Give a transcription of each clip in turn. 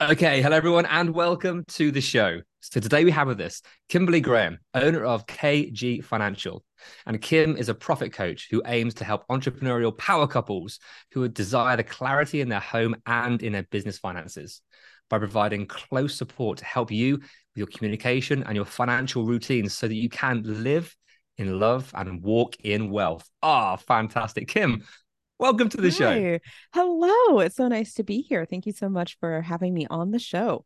Okay, hello everyone, and welcome to the show. So today we have with us Kimberly Graham, owner of KG Financial, and Kim is a profit coach who aims to help entrepreneurial power couples who would desire the clarity in their home and in their business finances by providing close support to help you with your communication and your financial routines so that you can live in love and walk in wealth. Ah, fantastic, Kim. Welcome to the show. Hi. Hello. It's so nice to be here. Thank you so much for having me on the show.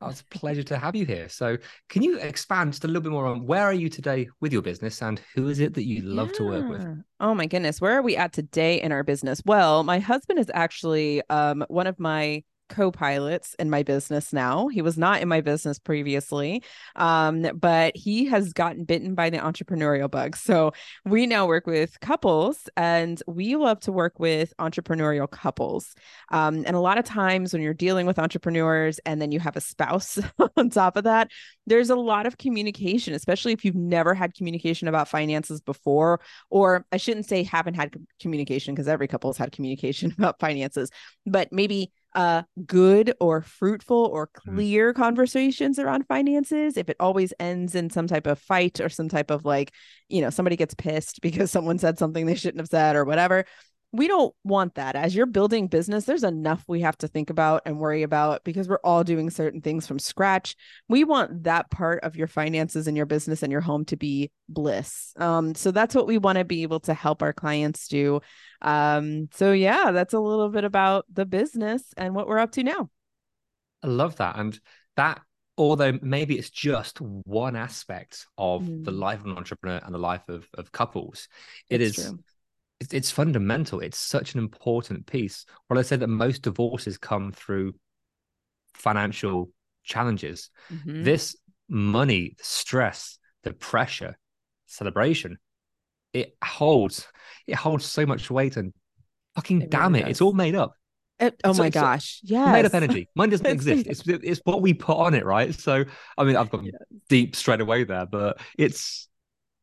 Oh, it's a pleasure to have you here. So, can you expand just a little bit more on where are you today with your business and who is it that you love to work with? Oh my goodness. Where are we at today in our business? Well, my husband is actually um, one of my co-pilots in my business now. He was not in my business previously. Um, but he has gotten bitten by the entrepreneurial bug. So we now work with couples and we love to work with entrepreneurial couples. Um, and a lot of times when you're dealing with entrepreneurs and then you have a spouse on top of that, there's a lot of communication, especially if you've never had communication about finances before, or I shouldn't say haven't had communication because every couple's had communication about finances, but maybe uh good or fruitful or clear conversations around finances if it always ends in some type of fight or some type of like you know somebody gets pissed because someone said something they shouldn't have said or whatever we don't want that as you're building business there's enough we have to think about and worry about because we're all doing certain things from scratch we want that part of your finances and your business and your home to be bliss um so that's what we want to be able to help our clients do um so yeah that's a little bit about the business and what we're up to now I love that. And that, although maybe it's just one aspect of the Mm. life of an entrepreneur and the life of, of couples, it is. It's, it's fundamental. It's such an important piece. Well, I say that most divorces come through financial challenges. Mhm. this money, the stress, the pressure, celebration, it holds it holds so much weight and fucking It damn really it, it's all made up. It- oh It's- my gosh yeah Made up energy. Money doesn't exist. It's it's what we put on it, right? So I mean, I've gone deep straight away there, but it's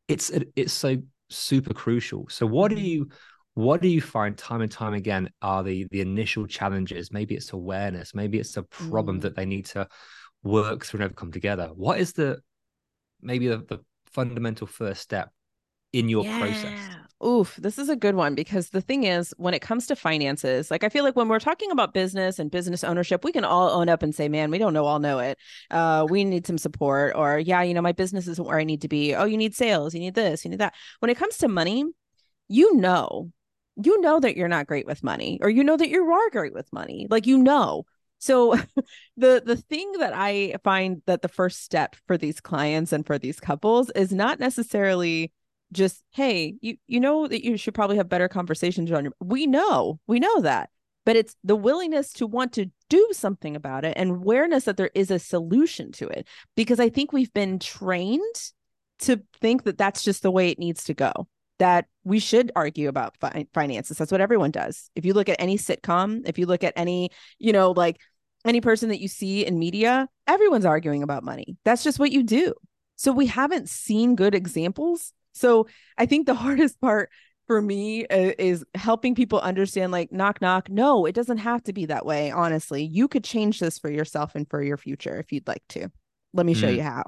it's it's so super crucial. So what do Mhm. you what do you find time and time again are the the initial challenges? Maybe it's awareness, maybe it's a problem Mm. that they need to work through and overcome together. What is the maybe the, the fundamental first step in your process? Oof, this is a good one because the thing is, when it comes to finances, like I feel like when we're talking about business and business ownership, we can all own up and say, man, we don't know all know it. Uh, we need some support. Or, yeah, you know, my business isn't where I need to be. Oh, you need sales, you need this, you need that. When it comes to money, you know, you know that you're not great with money, or you know that you are great with money. Like you know. So the the thing that I find that the first step for these clients and for these couples is not necessarily just hey you you know that you should probably have better conversations on your we know we know that but it's the willingness to want to do something about it and awareness that there is a solution to it because i think we've been trained to think that that's just the way it needs to go that we should argue about fi- finances that's what everyone does. If you look at any sitcom if you look at any you know like any person that you see in media everyone's arguing about money. That's just what you do. So we haven't seen good examples so I think the hardest part for me uh, is helping people understand like knock knock no it doesn't have to be that way honestly you could change this for yourself and for your future if you'd like to let me show Mm. you how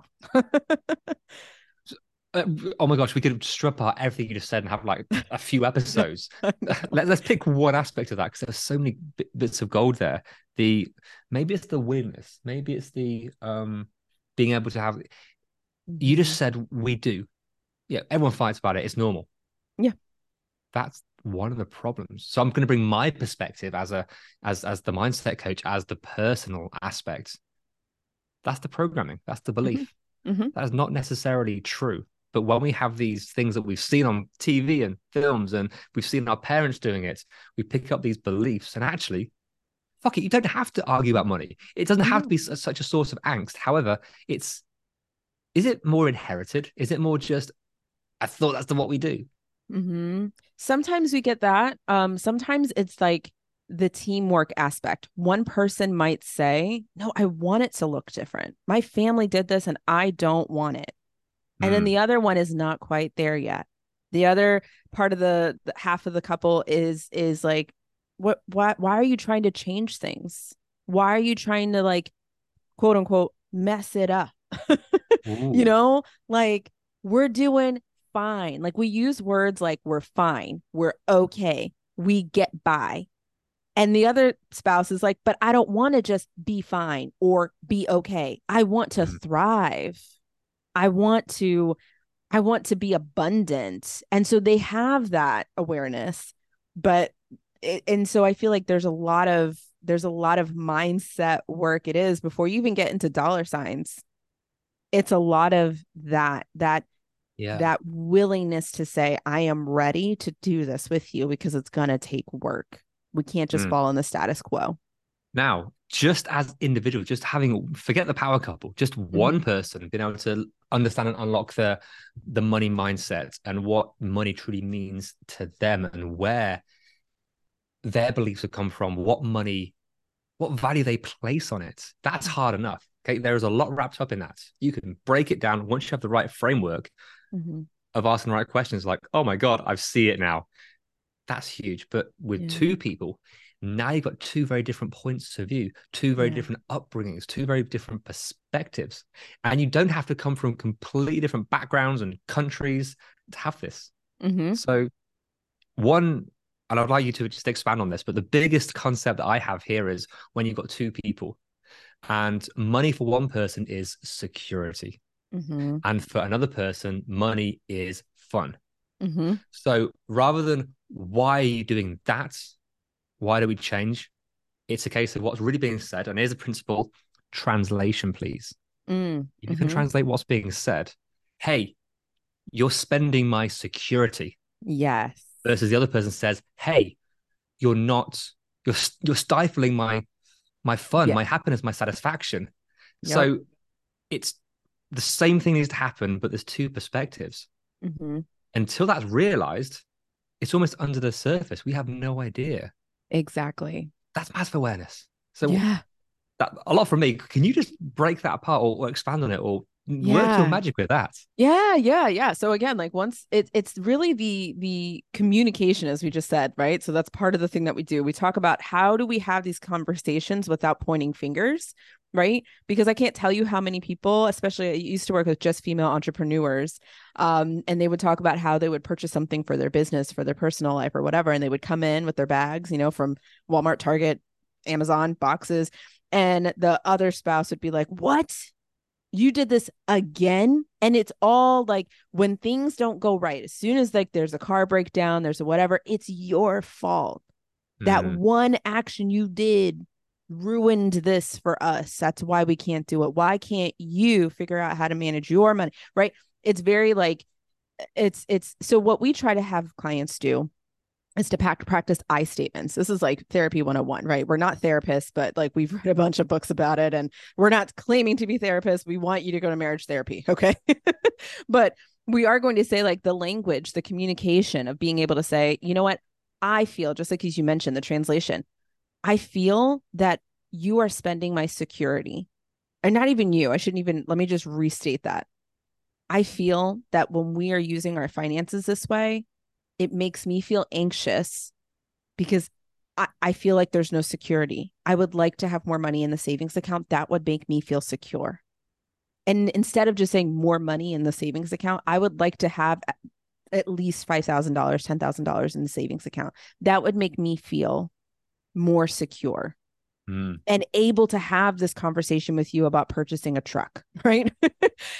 Uh, oh my gosh, we could strip out everything you just said and have like a few episodes. Let, us pick one aspect of that because there's so many bits of gold there. The maybe it's the willingness, maybe it's the um being able to have. You just Mm-hmm. said we do. Yeah, everyone fights about it. It's normal. Yeah. that's one of the problems. So I'm going to bring my perspective as a as as the mindset coach, as the personal aspect. That's the programming. That's the belief. Mhm. That is not necessarily true. But when we have these things that we've seen on TV and films, and we've seen our parents doing it, we pick up these beliefs. And actually, fuck it, you don't have to argue about money. It doesn't have to be such a source of angst. However, it's is it more inherited? Is it more just I thought that's the what we do? hmm Sometimes we get that. Um, sometimes it's like the teamwork aspect. One person might say, No, I want it to look different. My family did this and I don't want it. And then Mm. the other one is not quite there yet. The other part of the, the half of the couple is is like, what why why are you trying to change things? Why are you trying to like quote unquote mess it up? You know like we're doing fine. Like we use words like we're fine we're okay we get by and the other spouse is like but i don't want to just be fine or be okay. I want to Mhm. thrive. I want to i want to be abundant. And so they have that awareness but it, and so i feel like there's a lot of there's a lot of mindset work it is. Before you even get into dollar signs it's a lot of that that yeah. that willingness to say i am ready to do this with you because it's going to take work we can't just Mm. fall in the status quo Now, just as individuals, just having forget the power couple, just one person being able to understand and unlock the the money mindset and what money truly means to them and where their beliefs have come from, what money, what value they place on it. That's hard enough. Okay. There is a lot wrapped up in that. You can break it down once you have the right framework Mhm. of asking the right questions, like, oh my God, I see it now. That's huge. But with Yeah. two people, now you've got two very different points of view, two very Yeah. different upbringings, two very different perspectives. And you don't have to come from completely different backgrounds and countries to have this. Mhm. So, one, and I'd like you to just expand on this, but the biggest concept that I have here is when you've got two people and money for one person is security. Mhm. And for another person, money is fun. Mhm. So rather than why are you doing that? Why do we change? It's a case of what's really being said. And here's a principle translation, please. Mm. You can Mhm. translate what's being said. Hey, you're spending my security. yes Versus the other person says, Hey, you're not, you're you're stifling my my fun, Yeah. my happiness, my satisfaction. Yep. So it's the same thing needs to happen, but there's two perspectives. Mhm. Until that's realized, it's almost under the surface. We have no idea. exactly That's massive awareness. So yeah that a lot from me. Can you just break that apart or, or expand on it or work Yeah. your magic with that? Yeah, yeah, yeah. So again, like once it, it's really the the communication, as we just said, right? So that's part of the thing that we do. We talk about how do we have these conversations without pointing fingers, right? Because I can't tell you how many people, especially I used to work with just female entrepreneurs, um, and they would talk about how they would purchase something for their business, for their personal life, or whatever, and they would come in with their bags, you know, from Walmart, Target, Amazon boxes, and the other spouse would be like, "What?" you did this again and it's all like when things don't go right as soon as like there's a car breakdown there's a whatever it's your fault that Mm, one action you did ruined this for us that's why we can't do it why can't you figure out how to manage your money right it's very like it's it's so what we try to have clients do is to pack, practice I statements. This is like therapy 101, right? We're not therapists, but like we've read a bunch of books about it and we're not claiming to be therapists. We want you to go to marriage therapy. Okay. but we are going to say like the language, the communication of being able to say, you know what? I feel, just like as you mentioned, the translation, I feel that you are spending my security. And not even you. I shouldn't even, let me just restate that. I feel that when we are using our finances this way, it makes me feel anxious because I, I feel like there's no security. I would like to have more money in the savings account. That would make me feel secure. And instead of just saying more money in the savings account, I would like to have at least $5,000, $10,000 in the savings account. That would make me feel more secure Mm. and able to have this conversation with you about purchasing a truck, right?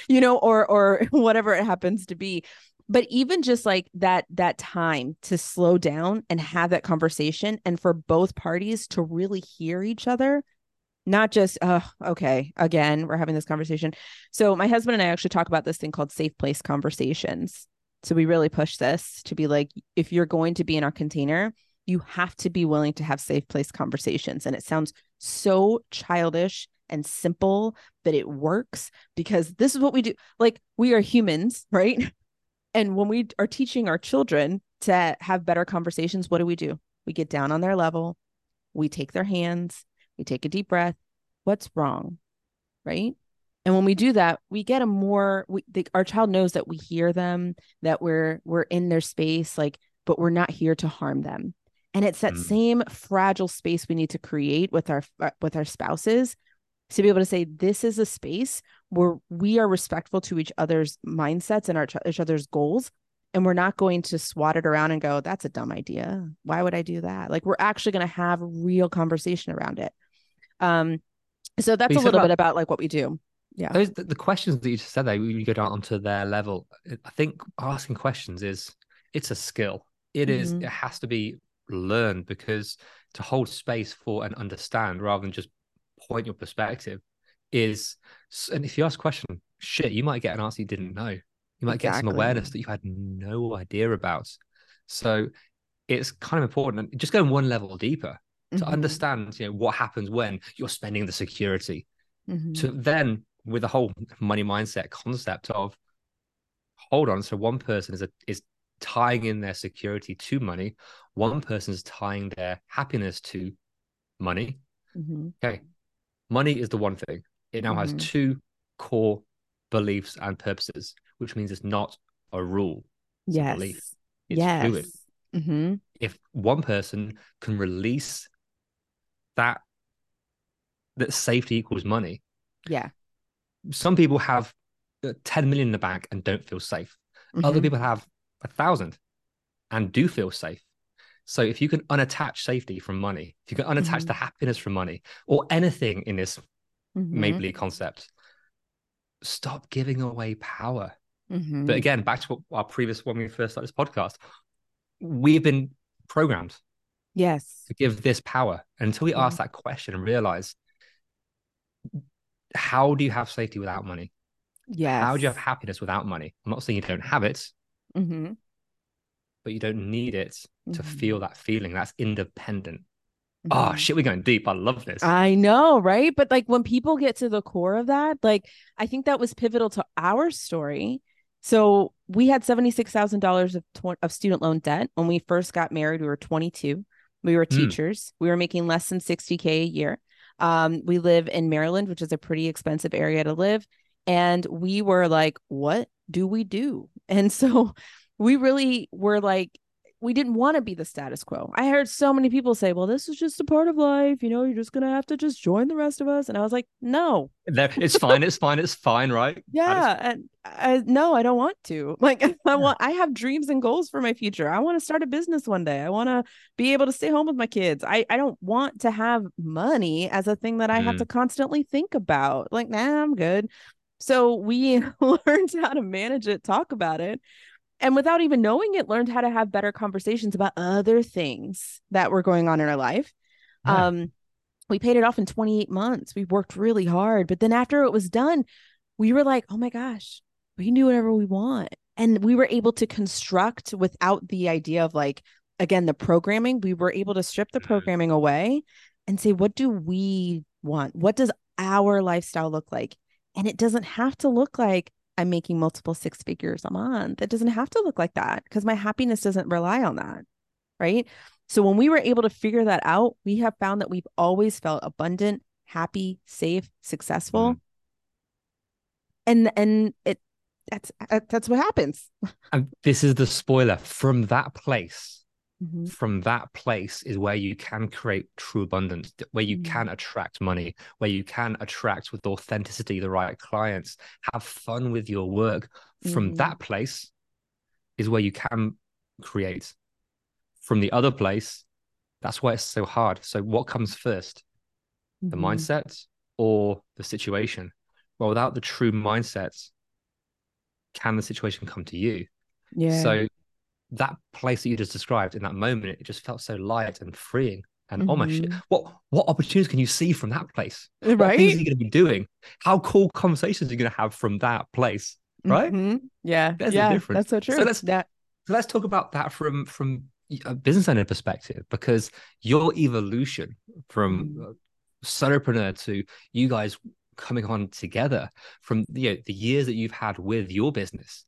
you know, or or whatever it happens to be. But even just like that that time to slow down and have that conversation and for both parties to really hear each other, not just uh okay, again, we're having this conversation. So my husband and I actually talk about this thing called safe place conversations. So we really push this to be like if you're going to be in our container, you have to be willing to have safe place conversations. And it sounds so childish and simple, but it works because this is what we do. Like we are humans, right? And when we are teaching our children to have better conversations, what do we do? We get down on their level, we take their hands, we take a deep breath. What's wrong? Right. And when we do that, we get a more we the, our child knows that we hear them, that we're we're in their space, like, but we're not here to harm them and it's that Mm. same fragile space we need to create with our uh, with our spouses to be able to say this is a space where we are respectful to each other's mindsets and our each other's goals and we're not going to swat it around and go that's a dumb idea why would i do that like we're actually going to have real conversation around it um so that's a little about- bit about like what we do yeah Those the, the questions that you just said there, you go down onto their level. I think asking questions is it's a skill. It is. Mhm. It has to be learned because to hold space for and understand rather than just point your perspective is. And if you ask a question, shit, you might get an answer you didn't know. You might get some awareness that you had no idea about. So it's kind of important. And just going one level deeper to Mhm. understand, you know, what happens when you're spending the security Mhm. to then with the whole money mindset concept of hold on so one person is a, is tying in their security to money one person is tying their happiness to money Mhm. okay money is the one thing it now Mhm. has two core beliefs and purposes which means it's not a rule It's a yes belief. It's yes fluid. hmm if one person can release that that safety equals money yeah some people have uh, 10 million in the bank and don't feel safe. Other Mhm. people have a thousand and do feel safe. So if you can unattach safety from money, if you can unattach Mhm. the happiness from money or anything in this Mhm. Mabley concept, stop giving away power. Mhm. But again, back to what our previous when we first started this podcast, we've been programmed yes to give this power until we Yeah. ask that question and realize how do you have safety without money? yes How do you have happiness without money? I'm not saying you don't have it, hmm but you don't need it to Mhm. feel that feeling. That's independent. Oh Mhm. shit, we're going deep. I love this. I know, right? But like when people get to the core of that, like I think that was pivotal to our story. So we had $76,000 of tw- of student loan debt when we first got married. We were 22. We were Mm. teachers. We were making less than 60k a year. Um, we live in Maryland, which is a pretty expensive area to live, and we were like, "What do we do?" And so we really were like we didn't want to be the status quo. I heard so many people say, well, this is just a part of life. You know, you're just going to have to just join the rest of us. And I was like, no, it's fine. It's fine. It's fine, right? Yeah. And I, no, I don't want to. Like, I want, I have dreams and goals for my future. I want to start a business one day. I want to be able to stay home with my kids. I, I don't want to have money as a thing that I have Mm. to constantly think about. Like, nah, I'm good. So we learned how to manage it, talk about it and without even knowing it learned how to have better conversations about other things that were going on in our life. Yeah. um we paid it off in 28 months. We worked really hard but then after it was done we were like oh my gosh we can do whatever we want. And we were able to construct without the idea of like again the programming we were able to strip the Mm. programming away and say what do we want? What does our lifestyle look like and it doesn't have to look like I'm making multiple six figures a month. It doesn't have to look like that because my happiness doesn't rely on that. Right. So when we were able to figure that out, we have found that we've always felt abundant, happy, safe, successful. Mm-hmm. And and it that's that's what happens. And this is the spoiler from that place. Mhm. from that place is where you can create true abundance, where you Mhm. can attract money, where you can attract with authenticity the right clients, have fun with your work. From Mhm. that place is where you can create. From the other place, that's why it's so hard. So, what comes first, the Mhm. mindset or the situation? Well, without the true mindset, can the situation come to you? Yeah. So that place that you just described in that moment, it just felt so light and freeing and almost Mhm. what what opportunities can you see from that place? Right? What things are you going to be doing? How cool conversations are you going to have from that place? Right? Mhm. Yeah. There's the yeah. difference. That's so true. So let's- that So let's talk about that from from a business owner perspective because your evolution from Mhm. uh, solopreneur to you guys coming on together from you know, the years that you've had with your business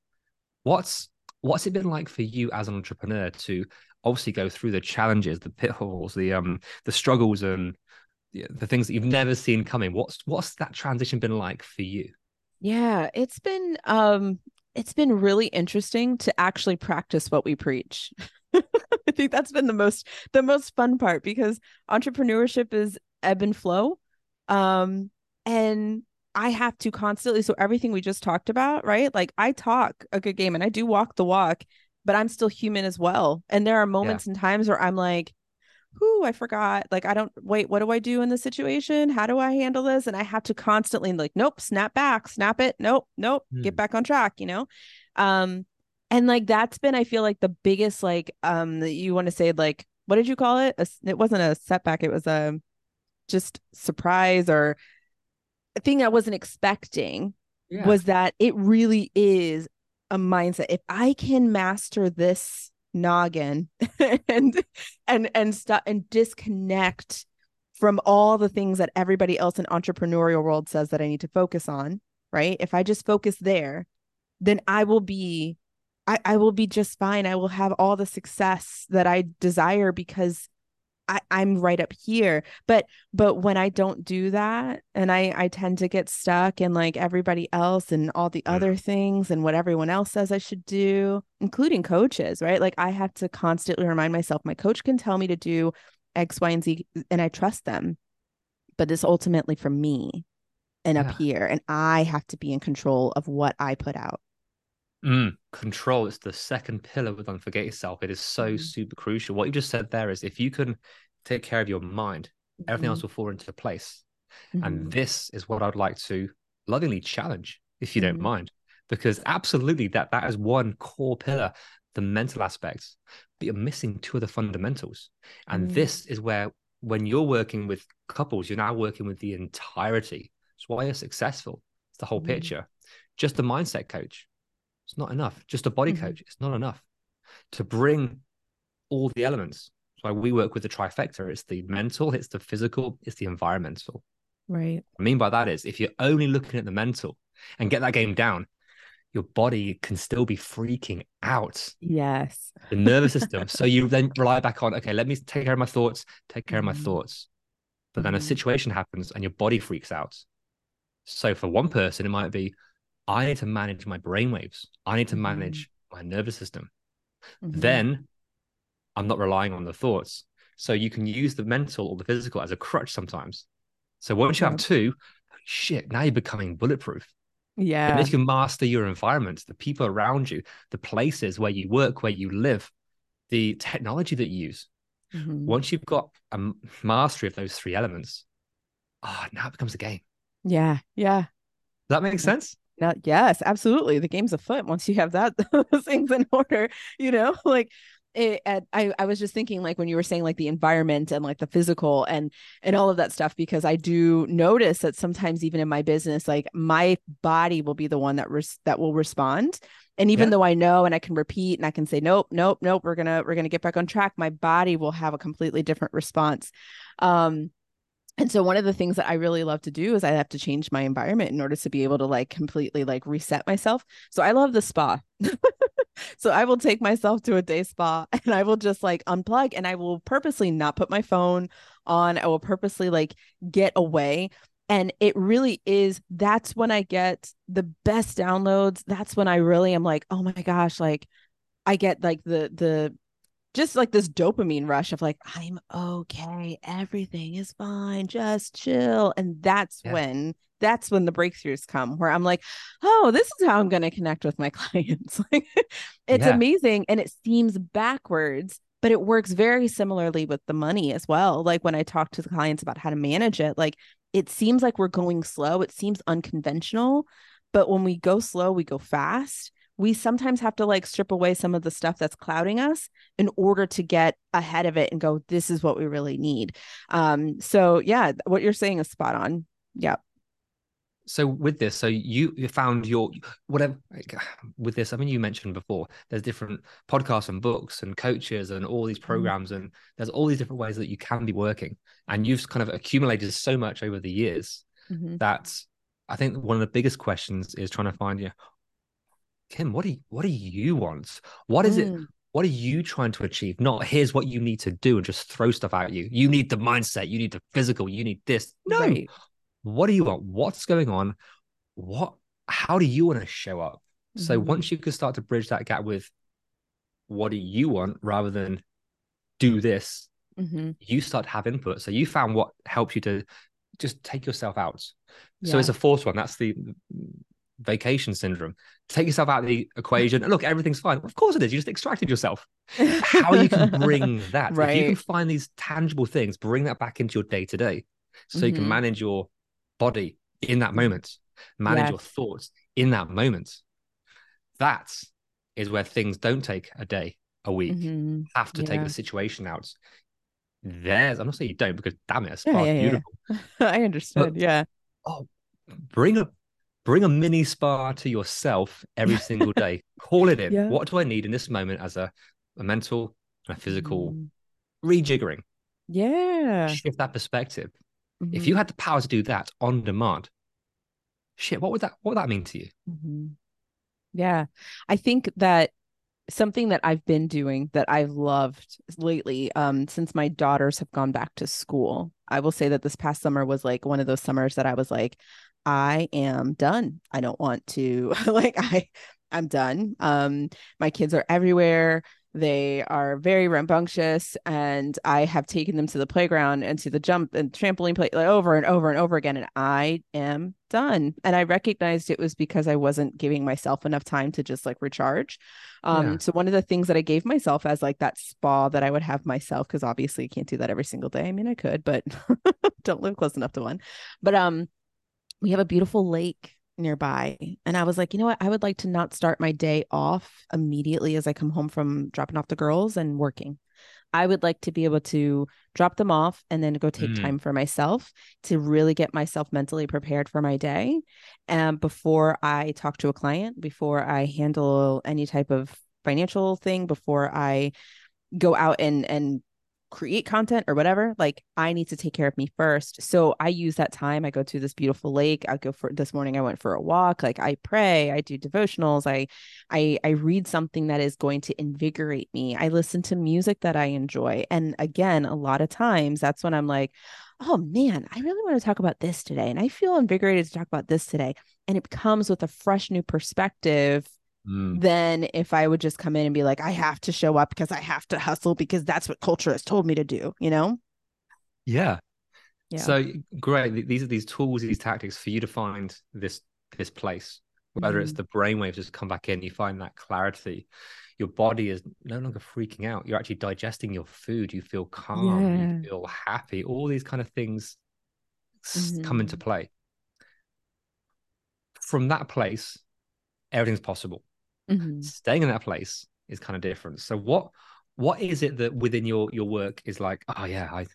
what's what's it been like for you as an entrepreneur to obviously go through the challenges the pitfalls the um the struggles and the, things that you've never seen coming what's what's that transition been like for you Yeah, it's been um it's been really interesting to actually practice what we preach. I think that's been the most the most fun part because entrepreneurship is ebb and flow. Um and I have to constantly so everything we just talked about, right? Like I talk a good game and I do walk the walk, but I'm still human as well. And there are moments and times where I'm like, whoo, I forgot. Like, I don't wait, what do I do in this situation? How do I handle this? And I have to constantly like, nope, snap back, snap it. Nope, nope, get Hmm. back on track, you know? Um, and like that's been, I feel like the biggest, like, um, you want to say, like, what did you call it? A it wasn't a setback, it was a just surprise or thing I wasn't expecting was that it really is a mindset. If I can master this noggin and and and stop and disconnect from all the things that everybody else in entrepreneurial world says that I need to focus on, right? If I just focus there, then I will be I, I will be just fine. I will have all the success that I desire because I, I'm right up here. But but when I don't do that and I I tend to get stuck in like everybody else and all the Mm. other things and what everyone else says I should do, including coaches, right? Like I have to constantly remind myself my coach can tell me to do X, Y, and Z and I trust them. But it's ultimately for me and Yeah. up here. And I have to be in control of what I put out. Mm, control is the second pillar with Unforget Yourself. It is so Mhm. super crucial. What you just said there is if you can take care of your mind, everything else will fall into place. And Mhm. this is what I'd like to lovingly challenge, if you don't mind, because absolutely that that is one core pillar, the mental aspects, but you're missing two of the fundamentals. And Mm. this is where when you're working with couples, you're now working with the entirety. It's why you're successful. It's the whole Mm. picture. Just a mindset coach, it's not enough. Just a body Mhm. coach, it's not enough. To bring all the elements. That's why we work with the trifecta. It's the mental, it's the physical, it's the environmental. Right. What I mean by that is if you're only looking at the mental and get that game down, your body can still be freaking out. Yes. The nervous system. so you then rely back on, okay, let me take care of my thoughts, take care of my Mhm. thoughts. But then a Mhm. situation happens and your body freaks out. So for one person, it might be, I need to manage my brainwaves. I need to manage my nervous system. Mhm. Then I'm not relying on the thoughts. So you can use the mental or the physical as a crutch sometimes. So once you have two, shit, now you're becoming bulletproof. And yeah. if you can master your environment, the people around you, the places where you work, where you live, the technology that you use, Mhm. once you've got a mastery of those three elements, ah, now it becomes a game. Yeah. Yeah. Does that make sense? Now, yes, absolutely. The game's afoot once you have that those things in order, you know, like it, and I, I was just thinking like when you were saying like the environment and like the physical and and all of that stuff because I do notice that sometimes even in my business like my body will be the one that res- that will respond and even Yeah. though I know and I can repeat and I can say nope nope nope we're gonna we're gonna get back on track my body will have a completely different response um and so one of the things that I really love to do is I have to change my environment in order to be able to like completely like reset myself. So I love the spa. so I will take myself to a day spa and I will just like unplug and I will purposely not put my phone on. I will purposely like get away. And it really is that's when I get the best downloads. That's when I really am like, oh my gosh, like I get like the the just like this dopamine rush of like i'm okay everything is fine just chill and that's Yeah. when that's when the breakthroughs come where i'm like oh this is how i'm going to connect with my clients like it's Yeah. amazing and it seems backwards but it works very similarly with the money as well like when i talk to the clients about how to manage it like it seems like we're going slow it seems unconventional but when we go slow we go fast we sometimes have to like strip away some of the stuff that's clouding us in order to get ahead of it and go this is what we really need. Um so yeah what you're saying is spot on. Yeah so with this so you you found your whatever with this i mean you mentioned before there's different podcasts and books and coaches and all these programs and there's all these different ways that you can be working. And you've kind of accumulated so much over the years Mhm. that i think one of the biggest questions is trying to find you kim what do you what do you want? What is it Mm. what are you trying to achieve? Not here's what you need to do and just throw stuff at you. You need the mindset. You need the physical. You need this. No. Right. what do you want? What's going on? What how do you want to show up? So Mhm. once you can start to bridge that gap with what do you want? rather than do this Mhm. you start to have input. So you found what helps you to just take yourself out. So it's a fourth one that's the vacation syndrome take yourself out of the equation. And look everything's fine. Of course it is. You just extracted yourself. How you can bring that if you can find these tangible things bring that back into your day to day so you can Mhm. manage your body in that moment manage your thoughts in that moment. That is where things don't take a day a week Mhm. have to take the situation out. There's i'm not saying you don't because damn it Yeah, spark's yeah, yeah. beautiful. I understood yeah. oh bring a bring a mini spa to yourself every single day call it in Yeah. what do i need in this moment as a, a mental and a physical Mhm. rejiggering yeah shift that perspective if you Mhm. had the power to do that on demand shit what would that what would that mean to you Mhm. Yeah. I think that something that I've been doing that I've loved lately, um, since my daughters have gone back to school, I will say that this past summer was like one of those summers that I was like, I am done. I don't want to like I I'm done. Um, my kids are everywhere. They are very rambunctious, and I have taken them to the playground and to the jump and trampoline play like, over and over and over again. And I am done. And I recognized it was because I wasn't giving myself enough time to just like recharge. Um, Yeah. so one of the things that I gave myself as like that spa that I would have myself, because obviously I can't do that every single day. I mean, I could, but don't live close enough to one. But um, we have a beautiful lake nearby. And I was like, you know what? I would like to not start my day off immediately as I come home from dropping off the girls and working. I would like to be able to drop them off and then go take Mm. time for myself to really get myself mentally prepared for my day. And before I talk to a client, before I handle any type of financial thing, before I go out and and create content or whatever like i need to take care of me first. So i use that time. I go to this beautiful lake. I go for this morning i went for a walk. Like i pray i do devotionals. I i i read something that is going to invigorate me. I listen to music that i enjoy. And again a lot of times that's when i'm like oh man i really want to talk about this today. And i feel invigorated to talk about this today. And it comes with a fresh new perspective Mm. than if I would just come in and be like, I have to show up because I have to hustle because that's what culture has told me to do, you know? yeah Yeah. So great. These are these tools, these tactics for you to find this this place. Whether it's Mhm. the brainwaves just come back in, you find that clarity. Your body is no longer freaking out. You're actually digesting your food. You feel calm. Yeah. You feel happy. All these kind of things s- come into Mhm. play. From that place, everything's possible. Mhm. Staying in that place is kind of different. So what what is it that within your your work is like, oh yeah, I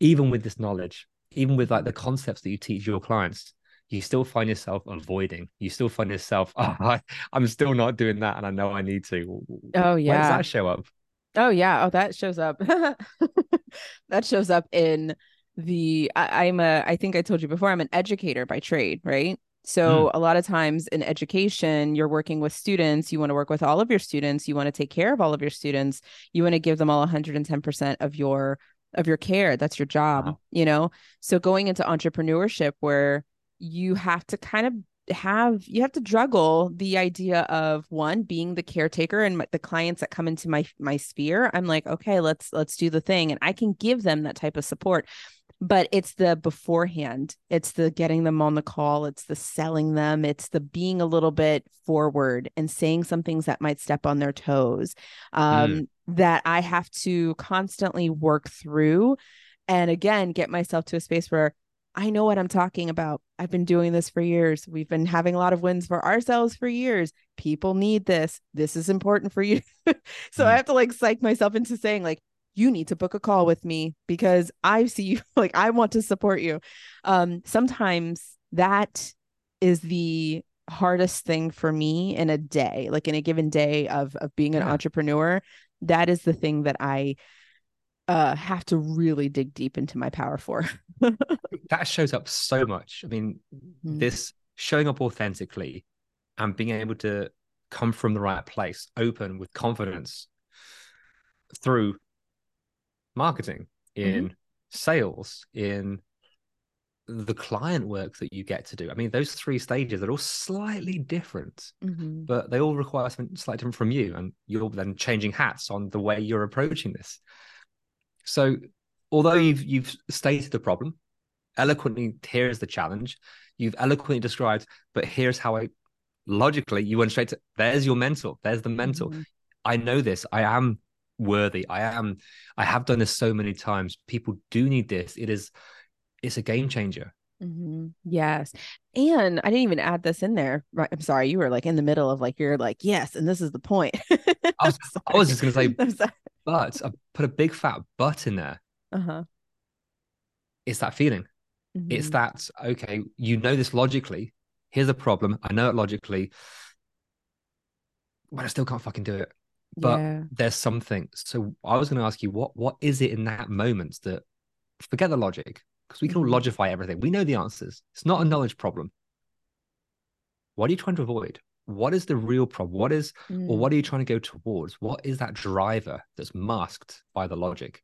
even with this knowledge, even with like the concepts that you teach your clients, you still find yourself avoiding. You still find yourself, oh, I, I'm still not doing that, and I know I need to. Oh, Where does yeah. that show up? Oh yeah. Oh, that shows up. that shows up in the I, I'm a I think I told you before, I'm an educator by trade, right? Hmm. So a lot of times in education, you're working with students, you want to work with all of your students, you want to take care of all of your students, you want to give them all 110% of your of your care. That's your job, Wow. you know? So going into entrepreneurship where you have to kind of have you have to juggle the idea of one being the caretaker and the clients that come into my my sphere i'm like okay let's let's do the thing and i can give them that type of support but it's the beforehand. It's the getting them on the call. It's the selling them. It's the being a little bit forward and saying some things that might step on their toes um, mm. that i have to constantly work through and again get myself to a space where i know what i'm talking about. I've been doing this for years. We've been having a lot of wins for ourselves for years. People need this. This is important for you. So mm. i have to like psych myself into saying like you need to book a call with me because I see you like I want to support you. Um, sometimes that is the hardest thing for me in a day, like in a given day of of being an yeah. entrepreneur. That is the thing that I uh, have to really dig deep into my power for. that shows up so much. I mean, mm-hmm. this showing up authentically and being able to come from the right place, open with confidence through marketing, in mm-hmm. sales, in the client work that you get to do. I mean, those three stages are all slightly different, mm-hmm. but they all require something slightly different from you. And you're then changing hats on the way you're approaching this. So although you've you've stated the problem, eloquently here's the challenge, you've eloquently described, but here's how I logically you went straight to there's your mental, there's the mental. Mm-hmm. I know this. I am worthy. I am. I have done this so many times. People do need this. It is. It's a game changer. Mm-hmm. Yes. And I didn't even add this in there. Right. I'm sorry. You were like in the middle of like, you're like, yes. And this is the point. I, was, I was just going to say, but I put a big fat butt in there. Uh huh. It's that feeling. Mm-hmm. It's that, okay, you know this logically. Here's a problem. I know it logically, but I still can't fucking do it but yeah. there's something so i was going to ask you what what is it in that moment that forget the logic because we can all mm-hmm. logify everything. We know the answers. It's not a knowledge problem. What are you trying to avoid? What is the real problem? What is mm. or what are you trying to go towards? What is that driver that's masked by the logic?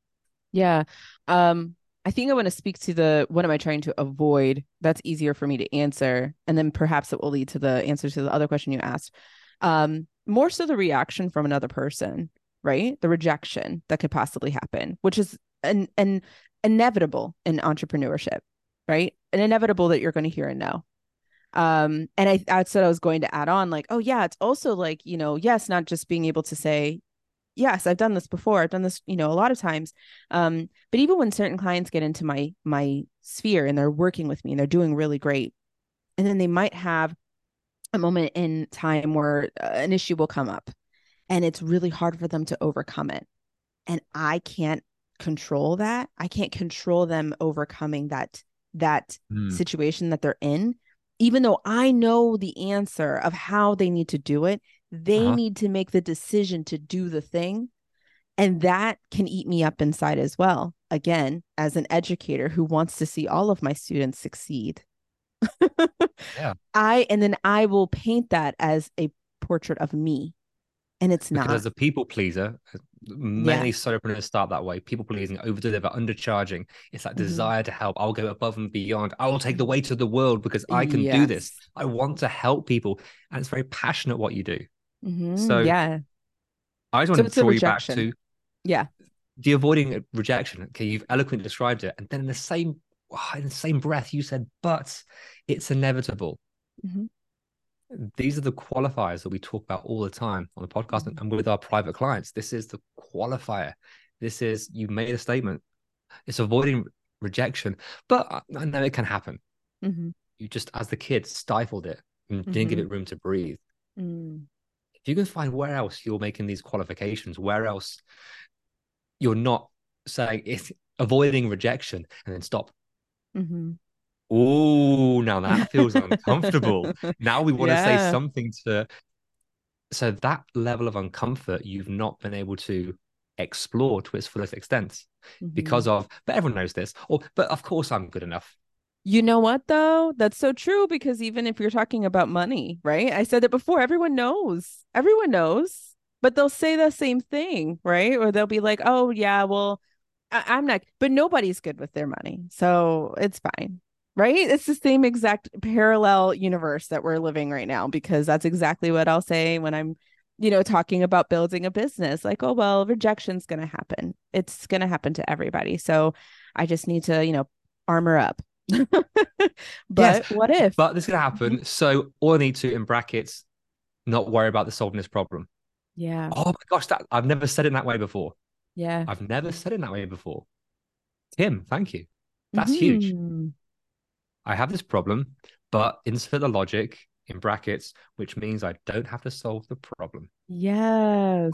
Yeah um i think i want to speak to the what am i trying to avoid? That's easier for me to answer and then perhaps it will lead to the answer to the other question you asked um more so the reaction from another person, right? The rejection that could possibly happen, which is an, an inevitable in entrepreneurship, right? An inevitable that you're going to hear and know. Um, and I, I said I was going to add on, like, oh yeah, it's also like, you know, yes, not just being able to say, yes, I've done this before. I've done this, you know, a lot of times. Um, but even when certain clients get into my my sphere and they're working with me and they're doing really great, and then they might have a moment in time where uh, an issue will come up and it's really hard for them to overcome it. And I can't control that. I can't control them overcoming that that mm. situation that they're in. Even though I know the answer of how they need to do it, they uh-huh. need to make the decision to do the thing. And that can eat me up inside as well. Again, as an educator who wants to see all of my students succeed yeah. I and then I will paint that as a portrait of me. And it's because not as a people pleaser, many yeah. solopreneurs start that way. People pleasing, over deliver, undercharging. It's that mm-hmm. desire to help. I'll go above and beyond. I will take the weight of the world because I can yes. do this. I want to help people. And it's very passionate what you do. Mm-hmm. So yeah. I just want so to draw you back to yeah. The avoiding rejection. Okay, you've eloquently described it. And then in the same in the same breath, you said, but it's inevitable. Mm-hmm. These are the qualifiers that we talk about all the time on the podcast mm-hmm. and with our private clients. This is the qualifier. This is, you made a statement. It's avoiding rejection, but I know it can happen. Mm-hmm. You just, as the kid, stifled it and didn't give it mm-hmm. room to breathe. Mm. If you can find where else you're making these qualifications, where else you're not saying it's avoiding rejection and then stop Mm-hmm. Oh, now that feels uncomfortable. Now we want yeah. to say something to. So that level of uncomfort you've not been able to explore to its fullest extent mm-hmm. because of. But everyone knows this. Or, but of course I'm good enough. You know what though? That's so true because even if you're talking about money, right? I said it before. Everyone knows. Everyone knows, but they'll say the same thing, right? Or they'll be like, "Oh yeah, well." I- am not, but nobody's good with their money, so it's fine. right? It's the same exact parallel universe that we're living right now because that's exactly what I'll say when I'm, you know, talking about building a business. Like, oh, well, rejection's going to happen. It's going to happen to everybody. So I just need to, you know, armor up. but Yes, what if? But this is going to happen. Mm-hmm. So all I need to, in brackets, not worry about the solving this problem. yeah. Oh my gosh, that I've never said it in that way before. Yeah. I've never said it that way before. Kim, thank you. That's huge. Mhm. I have this problem, but insert the logic in brackets, which means I don't have to solve the problem. Yes.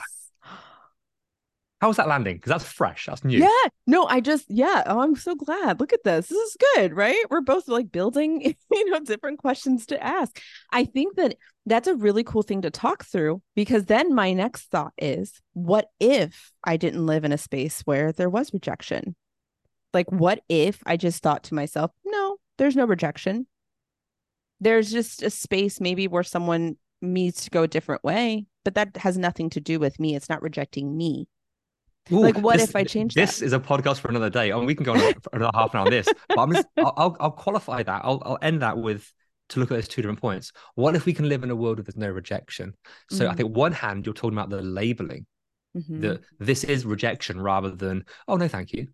How's that landing? Because that's fresh. That's new. Yeah. No, I just, yeah. Oh, I'm so glad. Look at this. This is good, right? We're both like building, you know, different questions to ask. I think that that's a really cool thing to talk through because then my next thought is what if I didn't live in a space where there was rejection? Like, what if I just thought to myself, no, there's no rejection? There's just a space maybe where someone needs to go a different way, but that has nothing to do with me. It's not rejecting me. Ooh, Like, what this- if I change This is a podcast for another day. I mean, we can go on for another half an hour on this, but I'm just, I'll, I'll, I'll qualify that. I'll, I'll end that with to look at those two different points. What if we can live in a world where there's no rejection? So I Mhm. think one hand you're talking about the labeling, Mhm. that this is rejection rather than oh no, thank you.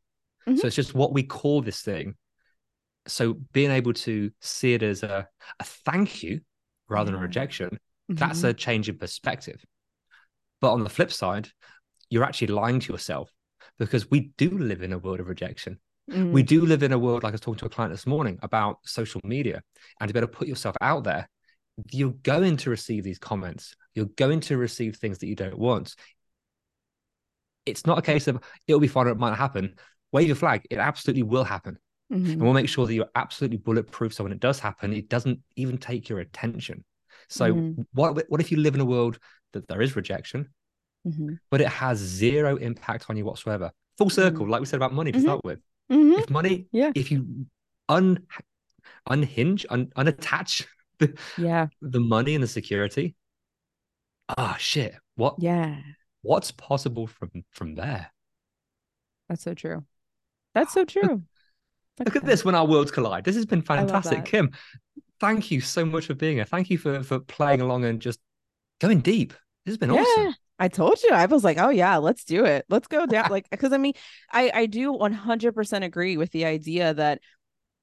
Mhm. So it's just what we call this thing. So being able to see it as a, a thank you rather than a rejection, that's Mhm. a change in perspective. But on the flip side, you're actually lying to yourself because we do live in a world of rejection. Mm. We do live in a world, like I was talking to a client this morning about social media and to be able to put yourself out there. You're going to receive these comments. You're going to receive things that you don't want. It's not a case of it'll be fine or it might not happen. Wave your flag. It absolutely will happen. Mhm. And we'll make sure that you're absolutely bulletproof. So when it does happen, it doesn't even take your attention. So Mhm. what what if you live in a world that there is rejection, Mhm. but it has zero impact on you whatsoever? Full circle, like we said about money to Mhm. start with. Mhm. If money, Yeah. if you un unhinge, un, unattach the, Yeah. the money and the security, ah shit. What Yeah. what's possible from from there? That's so true. That's so true. Look at this when our worlds collide. This has been fantastic. Kim, thank you so much for being here. Thank you for for playing along and just going deep. This has been Yeah. awesome. I told you. I was like, oh yeah, let's do it. Let's go down. Like, because I mean, I I do 100% agree with the idea that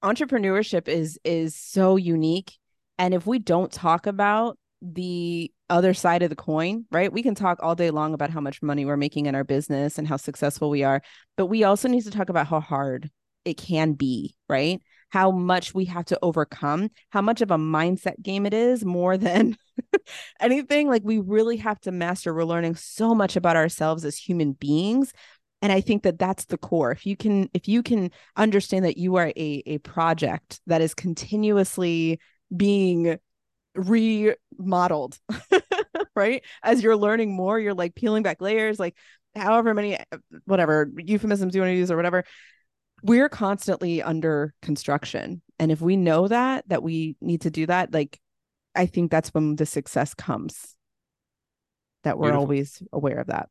entrepreneurship is is so unique, and if we don't talk about the other side of the coin, right? We can talk all day long about how much money we're making in our business and how successful we are, but we also need to talk about how hard it can be, right? How much we have to overcome, how much of a mindset game it is more than anything. Like we really have to master. We're learning so much about ourselves as human beings. And I think that that's the core. If you can, if you can understand that you are a, a project that is continuously being remodeled, right? As you're learning more, you're like peeling back layers, like however many, whatever euphemisms you want to use or whatever. We're constantly under construction. And if we know that, that we need to do that, like I think that's when the success comes. That we're Beautiful. always aware of that.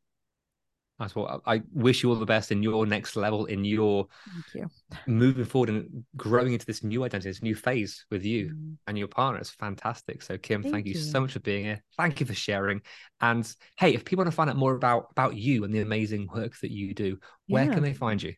That's what I wish you all the best in your next level, in your Thank you. moving forward and growing into this new identity, this new phase with you Mm. and your partner. It's fantastic. So, Kim, thank, Thank you, you. so much for being here. Thank you for sharing. And hey, if people want to find out more about about you and the amazing work that you do, where Yeah. can they find you?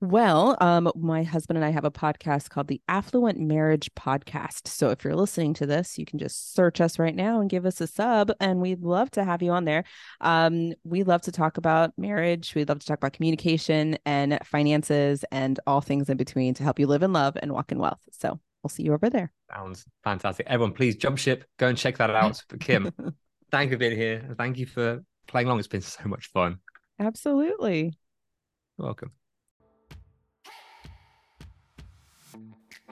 Well, um, my husband and I have a podcast called the Affluent Marriage Podcast. So if you're listening to this, you can just search us right now and give us a sub, and we'd love to have you on there. Um, we love to talk about marriage. We love to talk about communication and finances and all things in between to help you live in love and walk in wealth. So we'll see you over there. Sounds fantastic. Everyone, please jump ship, go and check that out. But Kim, thank you for being here. Thank you for playing along. It's been so much fun. Absolutely. You're welcome.